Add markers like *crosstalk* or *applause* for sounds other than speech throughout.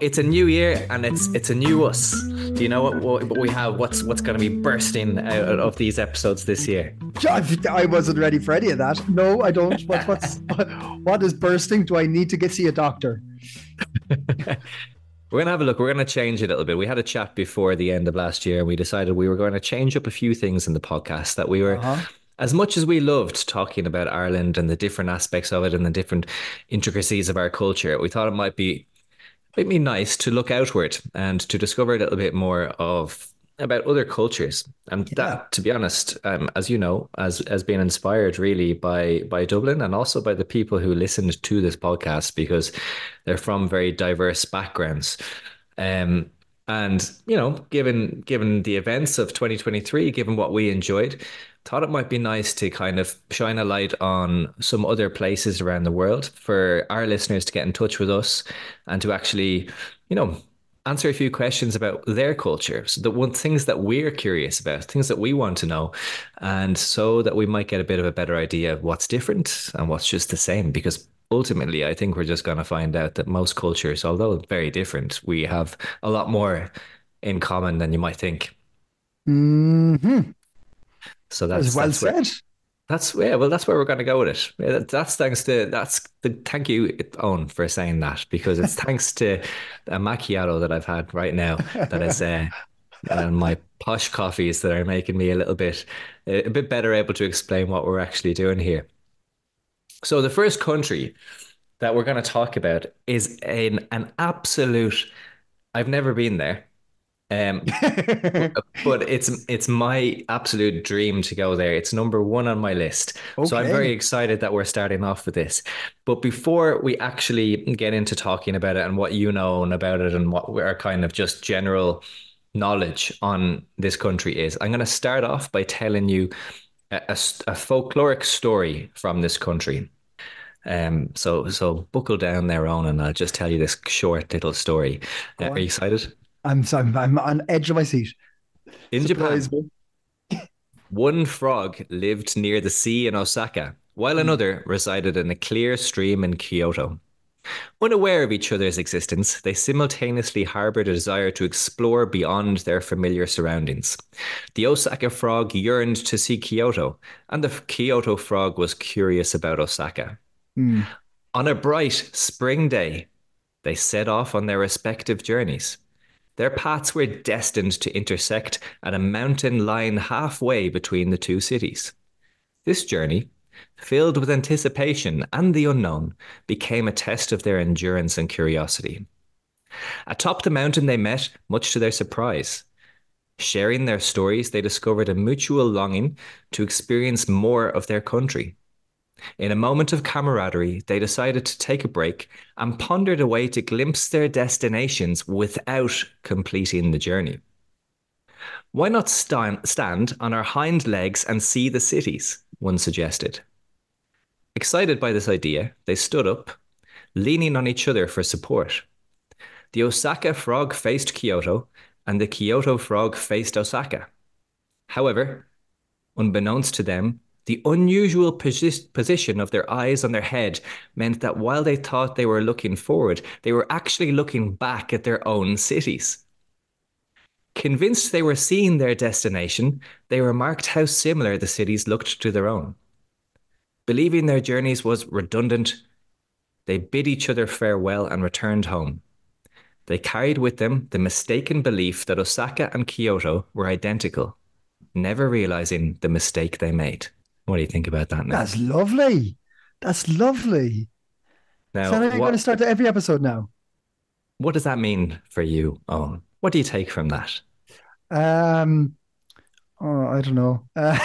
It's a new year and it's it's a new us. Do you know what, what we have? What's what's going to be bursting out of these episodes this year? *laughs* I wasn't ready for any of that. No, I don't. *laughs* What, what's what is bursting? Do I need to get see a doctor? *laughs* We're gonna have a look. We're gonna change it a little bit. We had a chat before the end of last year, and we decided we were going to change up a few things in the podcast that we were. Uh-huh. As much as we loved talking about Ireland and the different aspects of it and the different intricacies of our culture, we thought it might be it'd be nice to look outward and to discover a little bit more of about other cultures. And that to be honest um, as you know as as being inspired really by by dublin and also by the people who listened to this podcast because they're from very diverse backgrounds. Um and you know given given the events of 2023 given what we enjoyed thought it might be nice to kind of shine a light on some other places around the world for our listeners to get in touch with us and to actually, you know, answer a few questions about their culture. So the one things that we're curious about, things that we want to know, and so that we might get a bit of a better idea of what's different and what's just the same. Because ultimately, I think we're just going to find out that most cultures, although very different, we have a lot more in common than you might think. Mm-hmm. So that's As well that's where- said. That's yeah. Well, that's where we're going to go with it. Yeah, that- That's thanks to that's the thank you Eoin for saying that because it's thanks to a macchiato that I've had right now that is uh, *laughs* and my posh coffees that are making me a little bit a bit better able to explain what we're actually doing here. So the first country that we're going to talk about is an an absolute. I've never been there. Um, *laughs* but it's it's my absolute dream to go there. It's number one on my list. So I'm very excited that we're starting off with this. But before we actually get into talking about it and what you know and about it and what our kind of just general knowledge on this country is, I'm going to start off by telling you a, a folkloric story from this country. Um, so so buckle down there, Eoin, and I'll just tell you this short little story. Uh, are you excited? I'm so I'm, I'm on edge of my seat. In Japan, Surprise me. *laughs* one frog lived near the sea in Osaka, while another resided in a clear stream in Kyoto. Unaware of each other's existence, they simultaneously harbored a desire to explore beyond their familiar surroundings. The Osaka frog yearned to see Kyoto, and the Kyoto frog was curious about Osaka. Hmm. On a bright spring day, they set off on their respective journeys. Their paths were destined to intersect at a mountain lying halfway between the two cities. This journey, filled with anticipation and the unknown, became a test of their endurance and curiosity. Atop the mountain, they met, much to their surprise. Sharing their stories, they discovered a mutual longing to experience more of their country. In a moment of camaraderie, they decided to take a break and pondered a way to glimpse their destinations without completing the journey. Why not stand, on our hind legs and see the cities? One suggested. Excited by this idea, they stood up, leaning on each other for support. The Osaka frog faced Kyoto, and the Kyoto frog faced Osaka. However, unbeknownst to them, the unusual posi- position of their eyes on their head meant that while they thought they were looking forward, they were actually looking back at their own cities. Convinced they were seeing their destination, they remarked how similar the cities looked to their own. Believing their journeys was redundant, they bid each other farewell and returned home. They carried with them the mistaken belief that Osaka and Kyoto were identical, never realizing the mistake they made. What do you think about that now? That's lovely. That's lovely. now, Is that how you're what, going to start every episode now? what does that mean for you, Eoin? What do you take from that? Um, oh, I don't know. Uh,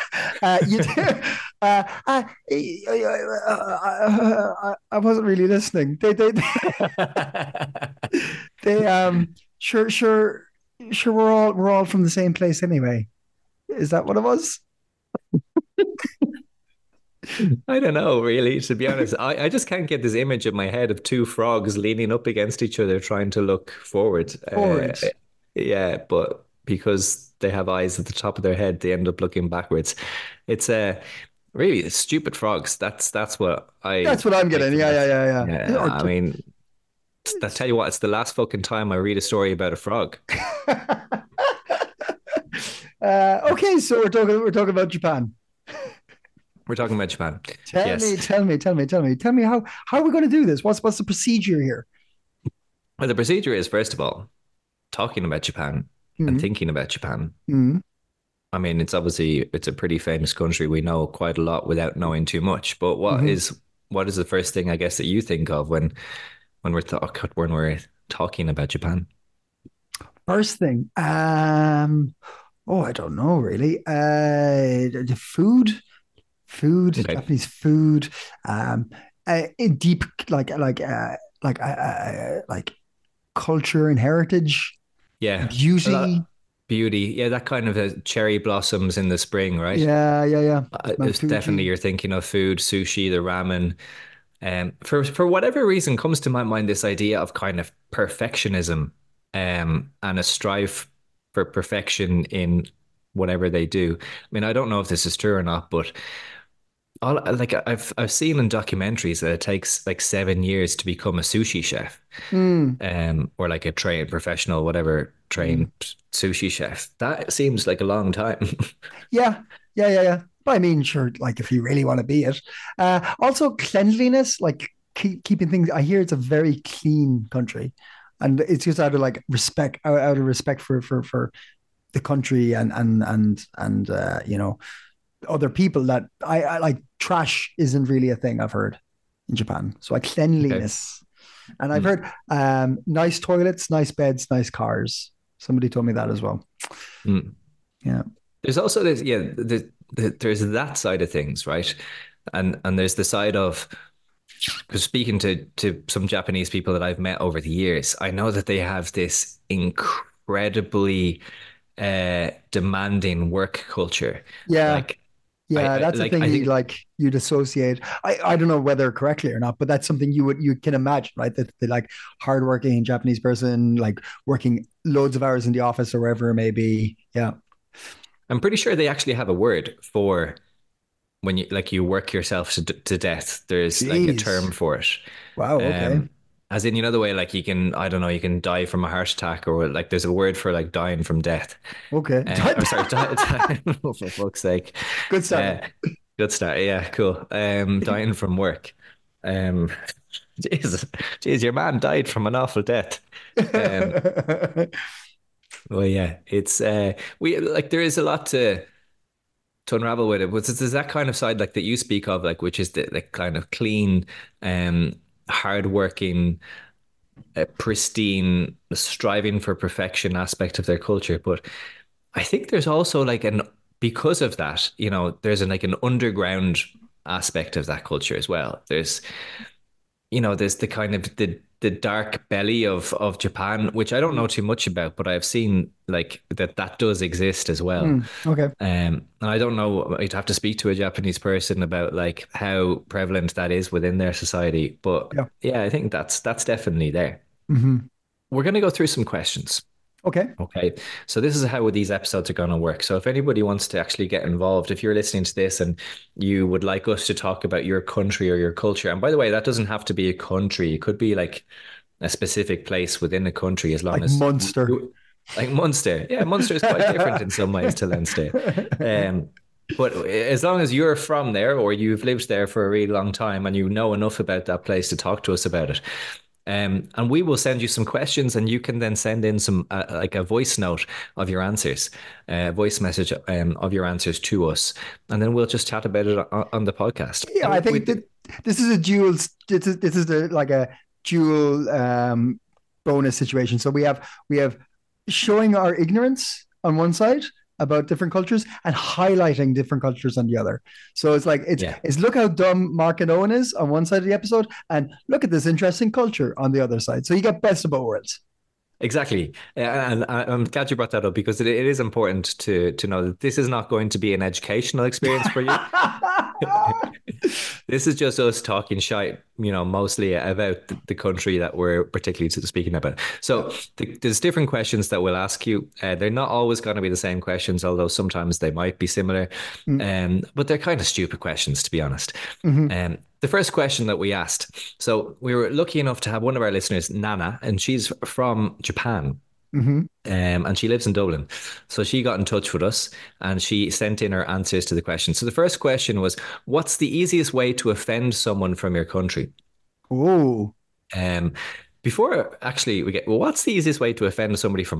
*laughs* uh, you, *laughs* uh, uh, I, I wasn't really listening. They, they, *laughs* they, um, sure, sure, sure. We're all we're all from the same place anyway. Is that what it was? *laughs* I don't know, really, to be honest. I, I just can't get this image in my head of two frogs leaning up against each other trying to look forward. Forward. Uh, yeah, but because they have eyes at the top of their head, they end up looking backwards. It's a uh, really it's stupid frogs. That's that's what I That's what I'm getting. Yeah, yeah, yeah, yeah. Yeah, I mean, I tell you what, it's the last fucking time I read a story about a frog. *laughs* uh, okay, so we're talking we're talking about Japan. We're talking about Japan. Tell yes. me, tell me, tell me, tell me, tell me how how are we going to do this? What's what's the procedure here? Well, the procedure is first of all talking about Japan and Mhm. thinking about Japan. Mhm. I mean, it's obviously it's a pretty famous country. We know quite a lot without knowing too much. But what Mhm. is what is the first thing I guess that you think of when when we're talk, when we're talking about Japan? First thing, um, oh, I don't know really. Uh, the food, food, Okay. Japanese food, um, uh, in deep like like uh, like uh, uh, like culture and heritage, Yeah, beauty. Beauty. Yeah, that kind of uh, cherry blossoms in the spring, right? Yeah, yeah, yeah. Uh, it's definitely you're thinking of food, sushi, the ramen. Um, for for whatever reason, comes to my mind this idea of kind of perfectionism, um, and a strive for perfection in whatever they do. I mean, I don't know if this is true or not, but all like I've I've seen in documentaries that it takes like seven years to become a sushi chef, Mm, um, or like a trained professional, whatever trained sushi chef. That seems like a long time. *laughs* yeah, yeah, yeah, yeah. But I mean, sure, like if you really want to be it. Uh, also, cleanliness, like keep, keeping things. I hear it's a very clean country, and it's just out of like respect, out, out of respect for for for the country and and and and uh, you know other people that I, I like. Trash isn't really a thing I've heard in Japan. So like cleanliness, and I've Hmm. heard um, nice toilets, nice beds, nice cars. Somebody told me that as well. Mm. Yeah. There's also this, yeah, the, the, there's that side of things, right? And and there's the side of because speaking to to some Japanese people that I've met over the years, I know that they have this incredibly uh demanding work culture. Yeah. Like Yeah, I- I- that's like, the thing I you think- like you'd associate. I, I don't know whether correctly or not, but that's something you would you can imagine, right? That the like hardworking Japanese person, like working loads of hours in the office or wherever it may be. Yeah. I'm pretty sure they actually have a word for when you like you work yourself to, to death. There's like a term for it. Wow. Okay. Um, as in, you know, the way like you can, I don't know, you can die from a heart attack, or like there's a word for like dying from death. okay. Uh, or sorry, die, die, *laughs* *laughs* for fuck's sake. Good start. Uh, good start. Yeah, cool. Um, *laughs* dying from work. Um, Jesus, jeez, your man died from an awful death. Um, well, yeah, it's uh, we like there is a lot to to unravel with it, but there's that kind of side like that you speak of, like which is the like kind of clean, um, hardworking, uh, pristine, striving for perfection aspect of their culture. But I think there's also like an because of that, you know, there's an like an underground aspect of that culture as well. There's, you know, there's the kind of the the dark belly of of Japan, which I don't know too much about, but I've seen like that that does exist as well. Mm, okay. Um, and I don't know. I'd have to speak to a Japanese person about like how prevalent that is within their society. But Yeah. yeah, I think that's that's definitely there. hmm We're going to go through some questions. Okay. Okay. So this is how these episodes are going to work. So if anybody wants to actually get involved, if you're listening to this and you would like us to talk about your country or your culture, and by the way, that doesn't have to be a country. It could be like a specific place within a country as long Like as Munster. like Munster. Yeah, Munster is quite different in some ways to Leinster. *laughs* Um, but as long as you're from there or you've lived there for a really long time and you know enough about that place to talk to us about it, um, and we will send you some questions, and you can then send in some uh, like a voice note of your answers, a voice message um, of your answers to us, and then we'll just chat about it on, on the podcast. Yeah, And I we- think that this is a dual. This is this is the, like a dual um, bonus situation. So we have we have showing our ignorance on one side about different cultures and highlighting different cultures on the other. So it's like it's Yeah. it's look how dumb Mark and Eoin is on one side of the episode, and look at this interesting culture on the other side. So you get best of both worlds. Exactly, and I'm glad you brought that up because it, it is important to to know that this is not going to be an educational experience for you. *laughs* this is just us talking shite, you know, mostly about the, the country that we're particularly speaking about. So th- there's different questions that we'll ask you. Uh, they're not always going to be the same questions, although sometimes they might be similar. Um, but they're kind of stupid questions, to be honest. Um, the first question that we asked, so we were lucky enough to have one of our listeners, Nana, and she's from Japan. Hmm Um, and she lives in Dublin. So she got in touch with us and she sent in her answers to the question. So the first question was, What's the easiest way to offend someone from your country? Oh, Um, before actually we get, well, what's the easiest way to offend somebody from?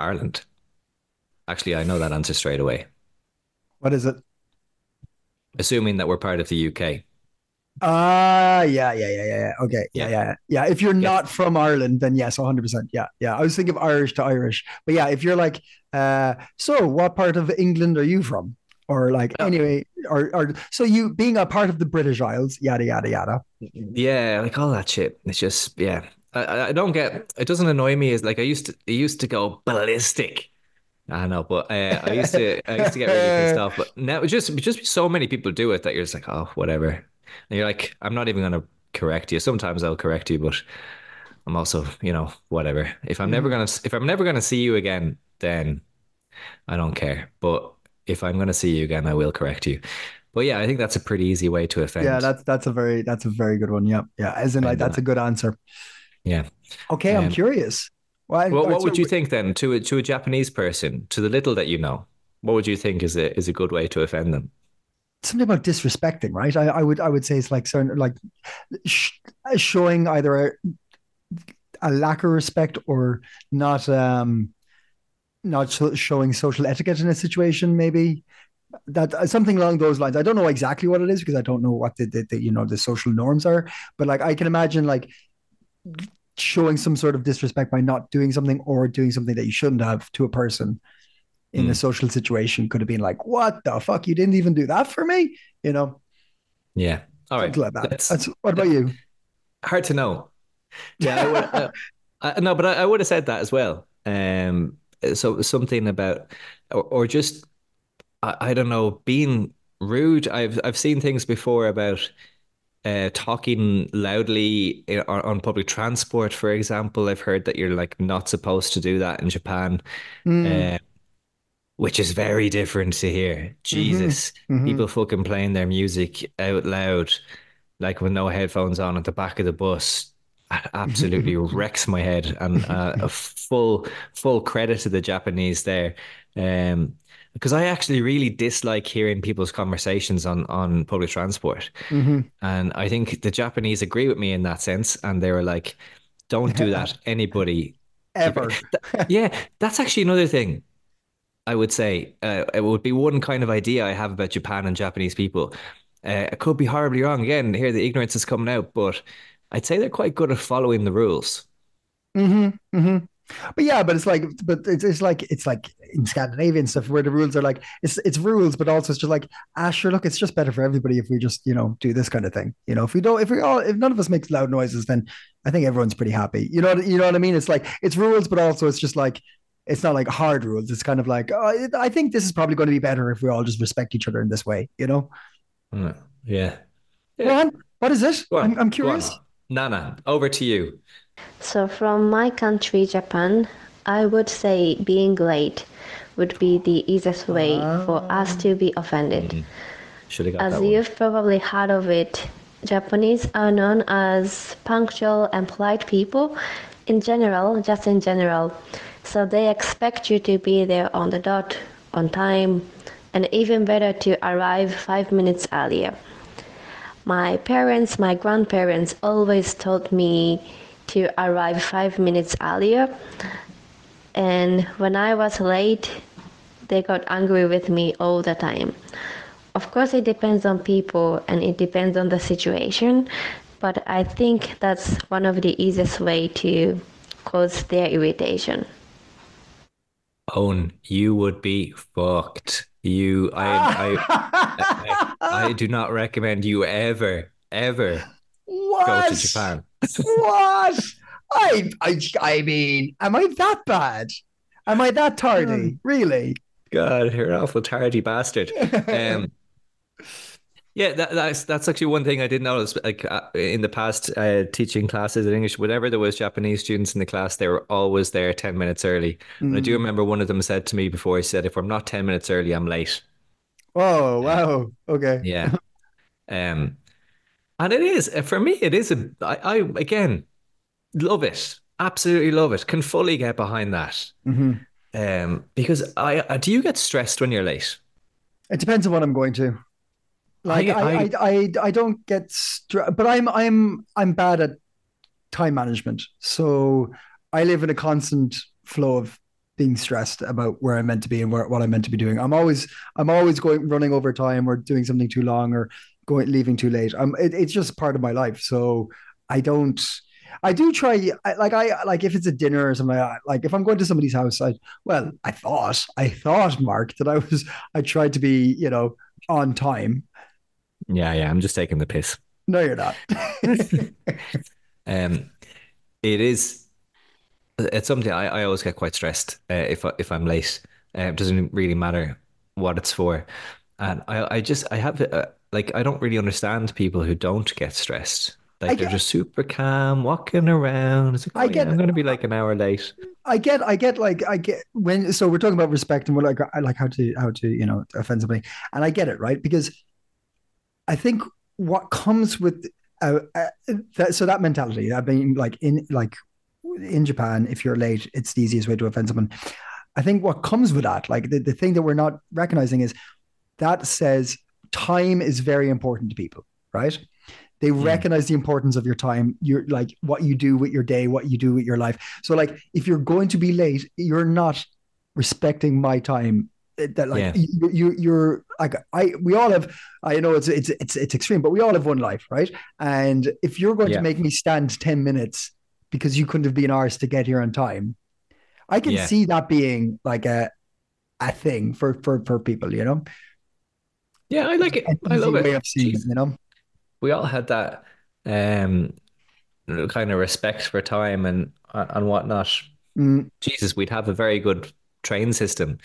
Ireland? Actually, I know that answer straight away, what is it? assuming that we're part of the UK. Ah, yeah, yeah, yeah, yeah, yeah. Okay, yeah, Yeah. yeah, yeah. If you're not from Ireland, then yes, 100%. Yeah, yeah. I was thinking of Irish to Irish, but yeah, if you're like, uh, so what part of England are you from? Or like, Oh. anyway, or or so you being a part of the British Isles, yada yada yada. Yeah, like all that shit. It's just yeah. I- I, I don't get. It doesn't annoy me as like I used to. It used to go ballistic. I know, but uh, I used to. I used to get really pissed off. But now, just just so many people do it that you're just like, oh, whatever. And you're like, I'm not even gonna correct you. Sometimes I'll correct you, but I'm also, you know, whatever. If I'm never gonna, if I'm never gonna see you again, then I don't care. But if I'm gonna see you again, I will correct you. But yeah, I think that's a pretty easy way to offend. Yeah, that's that's a very that's a very good one. Yeah, yeah. As in, like, that's a good answer. Yeah. Okay, I'm um, curious. Well, What, or what would you think then to a, to a Japanese person, to the little that you know? What would you think is a is a good way to offend them? something about disrespecting, right? I, I would I would say it's like certain like sh- showing either a, a lack of respect or not um not so, showing social etiquette in a situation, maybe that uh, something along those lines. I don't know exactly what it is because I don't know what the, the, the you know the social norms are, but like I can imagine like showing some sort of disrespect by not doing something or doing something that you shouldn't have to a person in a Mm. social situation could have been like, "What the fuck? You didn't even do that for me," you know, Yeah. All right. something like that. Let's- That's what about you? hard to know. Yeah. I would, uh, *laughs* I, no, but I, I would have said that as well. Um, so something about, or, or just, I, I don't know, being rude. I've I've seen things before about uh, talking loudly on, on public transport, for example. I've heard that you're like not supposed to do that in Japan, Mm. uh, which is very different to here. Jesus, mhm. people fucking playing their music out loud, like with no headphones on at the back of the bus. Absolutely *laughs* wrecks my head, and uh, a full full credit to the Japanese there. Um, because I actually really dislike hearing people's conversations on on public transport. Mhm. And I think the Japanese agree with me in that sense. And they were like, don't do that. *laughs* Anybody. Ever. *laughs* Yeah, that's actually another thing I would say. Uh, it would be one kind of idea I have about Japan and Japanese people. Uh, I could be horribly wrong. Again, here the ignorance is coming out, but I'd say they're quite good at following the rules. hmm hmm But yeah, but it's like, but it's, it's like it's like in Scandinavian stuff where the rules are like it's it's rules, but also it's just like ah, sure, look, it's just better for everybody if we just you know do this kind of thing. You know, if we don't, if we all, if none of us makes loud noises, then I think everyone's pretty happy. You know, what- you know what I mean? It's like it's rules, but also it's just like it's not like hard rules. It's kind of like oh, I think this is probably going to be better if we all just respect each other in this way. You know, Yeah. Ron, what is it? I'm, I'm curious. Nana, over to you. So, from my country, Japan, I would say being late would be the easiest way for ah. us to be offended. Mm-hmm. Should have got As that you've probably heard of it, Japanese are known as punctual and polite people in general, just in general. So they expect you to be there on the dot, on time, and even better to arrive five minutes earlier. My parents, my grandparents always told me to arrive five minutes earlier. And when I was late, they got angry with me all the time. Of course, it depends on people and it depends on the situation, but I think that's one of the easiest way to cause their irritation. Eoin, you would be fucked. You, I, I, I, I do not recommend you ever, ever What? go to Japan. What? I, I, I mean, am I that bad? Am I that tardy? Really? God, you're an awful tardy bastard. Um, *laughs* yeah, that, that's that's actually one thing I did notice. Like uh, in the past, uh, teaching classes in English, whenever there was Japanese students in the class, they were always there ten minutes early. And I do Mm. remember one of them said to me before. He said, "If I'm not ten minutes early, I'm late." Oh, wow. Okay. Yeah. *laughs* Um, and it is for me. It is a. I, I again love it. Absolutely love it. Can fully get behind that. hmm Um, because I, I do you get stressed when you're late? It depends on what I'm going to. Like I- I, I, I, I don't get stre- but I'm, I'm, I'm bad at time management. So I live in a constant flow of being stressed about where I'm meant to be and where, what I'm meant to be doing. I'm always, I'm always going running over time or doing something too long or going leaving too late. I'm, it, it's just part of my life. So I don't. I do try, I, like I like if it's a dinner or something like. Like if I'm going to somebody's house, I well, I thought, I thought, Mark, that I was, I tried to be, you know, on time. Yeah, yeah. I'm just taking the piss. No, you're not. *laughs* Um, it is. It's something I, I always get quite stressed uh, if I, if I'm late. Uh, it doesn't really matter what it's for, and I I just I have uh, like I don't really understand people who don't get stressed. Like I they're get- just super calm, walking around. It's like, I oh, yeah, get- I'm going to be like an hour late. I get, I get, like, I get when. So we're talking about respect and we're like, I like how to, how to, you know, offend somebody, and I get it, right? Because I think what comes with, uh, uh, that, so that mentality, I mean, like in, like in Japan, if you're late, it's the easiest way to offend someone. I think what comes with that, like the, the thing that we're not recognizing is that says time is very important to people, right? They recognize the importance of your time, your like what you do with your day, what you do with your life. So like if you're going to be late, you're not respecting my time. Uh, That like Yeah. you, you you're like I we all have I know it's it's it's it's extreme, but we all have one life, right? And if you're going Yeah. to make me stand 10 minutes because you couldn't have been ours to get here on time, I can Yeah. see that being like a a thing for for for people, you know? Yeah, I like it. I love easy it. of seeing it, you know? we all had that um kind of respect for time and and whatnot. Mm. Jesus, we'd have a very good train system.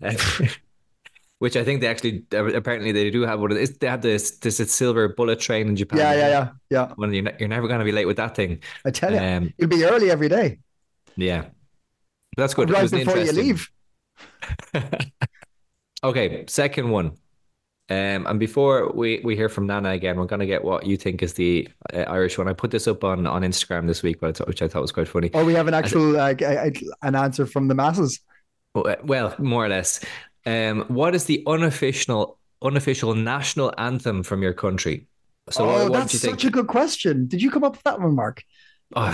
*laughs* Which I think they actually apparently they do have one of this. They have this this silver bullet train in Japan. Yeah, yeah, yeah, yeah. When you're, you're never going to be late with that thing. I tell you, Um, you'll be early every day. Yeah, that's good. Right before you leave. *laughs* Okay, second one. Um, and before we, we hear from Nana again, we're going to get what you think is the uh, Irish one. I put this up on, on Instagram this week, but which I thought was quite funny. Oh, we have an actual uh, an answer from the masses. Well, more or less. Um, what is the unofficial unofficial national anthem from your country? So oh, what, what that's you think? such a good question. Did you come up with that one, Mark? *laughs* Oh,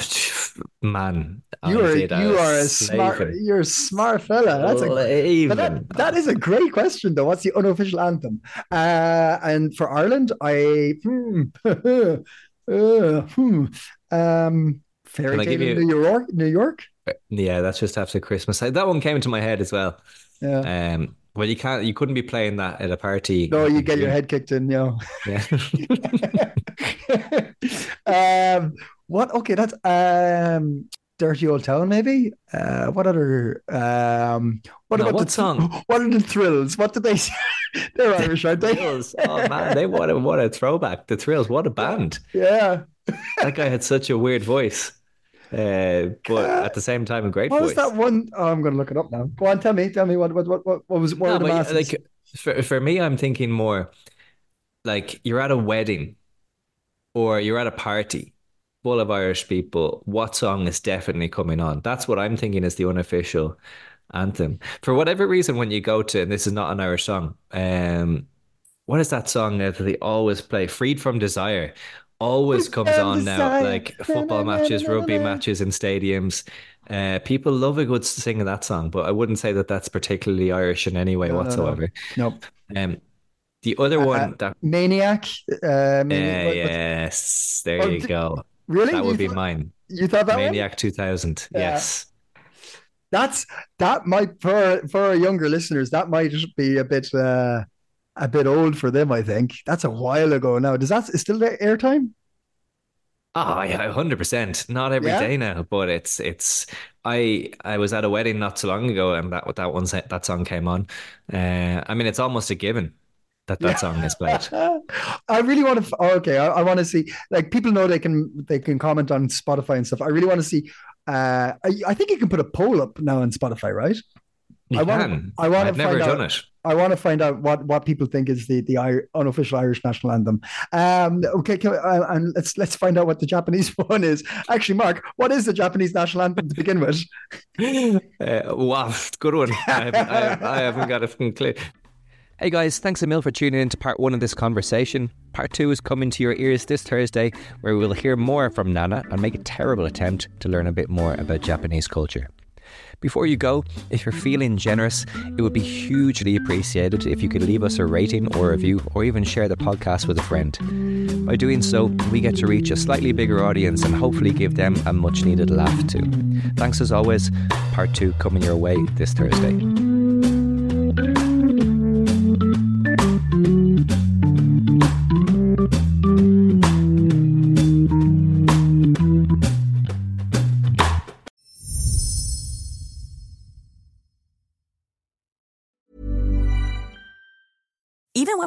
man, you are you are a smart slaving. you're a smart fella. That's a but that, that is a great question though. What's the unofficial anthem? Uh, and for Ireland, I hmm, *laughs* uh, hmm, um, fairy Can I tale you- New York, New York. Yeah, that's just after Christmas. That one came into my head as well. Yeah. Um, well, you can't, you couldn't be playing that at a party. No, you get your head kicked in, you know. Yeah. *laughs* um, what? Okay, that's um, Dirty Old Town, maybe. Uh, what other? Um, what No, about what the song? *gasps* What are the Thrills? What did they? say? *laughs* They're Irish, aren't they? Thrills. Oh man, they what a what a throwback. The Thrills, what a band. Yeah. That guy had such a weird voice. Uh, but at the same time a great What voice. was that one? Oh, I'm going to look it up now. Go on, tell me. Tell me what what what what, what was what No, but, like for for me, I'm thinking more like you're at a wedding or you're at a party full of Irish people. What song is definitely coming on? That's what I'm thinking is the unofficial anthem. For whatever reason, when you go to, and this is not an Irish song, um, what is that song that they always play? Freed from Desire. Always comes on now, like football matches, rugby matches in stadiums. Uh, people love a good singing of that song, but I wouldn't say that that's particularly Irish in any way No, no, no. whatsoever. Nope. Um, the other Uh, one that Maniac. Uh, uh, Mani- what- what- yes, there Oh, you go. Really? That would be mine. You thought that one? Maniac 2000. Yeah. Yes. That's that might for for our younger listeners that might be a bit uh a bit old for them. I think that's a while ago now. Does that is still airtime? Oh yeah, hundred percent. Not every day Yeah? now, but it's it's. I I was at a wedding not so long ago, and that that one that song came on. Uh, I mean, it's almost a given that that song is *laughs* played. I really want to. Oh, okay, I, I want to see. Like people know they can they can comment on Spotify and stuff. I really want to see. Uh, I, I think you can put a poll up now on Spotify, right? You I want. can. I want I've to never find done out. it. I want to find out what, what people think is the the unofficial Irish national anthem. Um, okay, we- uh, and let's let's find out what the Japanese *laughs* one is. Actually, Mark, what is the Japanese national anthem to begin with? *laughs* Uh, wow, good one. I haven't, I, I haven't got a clue. Hey guys, thanks a mil for tuning in to part one of this conversation. Part two is coming to your ears this Thursday, where we will hear more from Nana and make a terrible attempt to learn a bit more about Japanese culture. Before you go, if you're feeling generous, it would be hugely appreciated if you could leave us a rating or review, or even share the podcast with a friend. By doing so, we get to reach a slightly bigger audience and hopefully give them a much needed laugh too. Thanks as always. Part two coming your way this Thursday.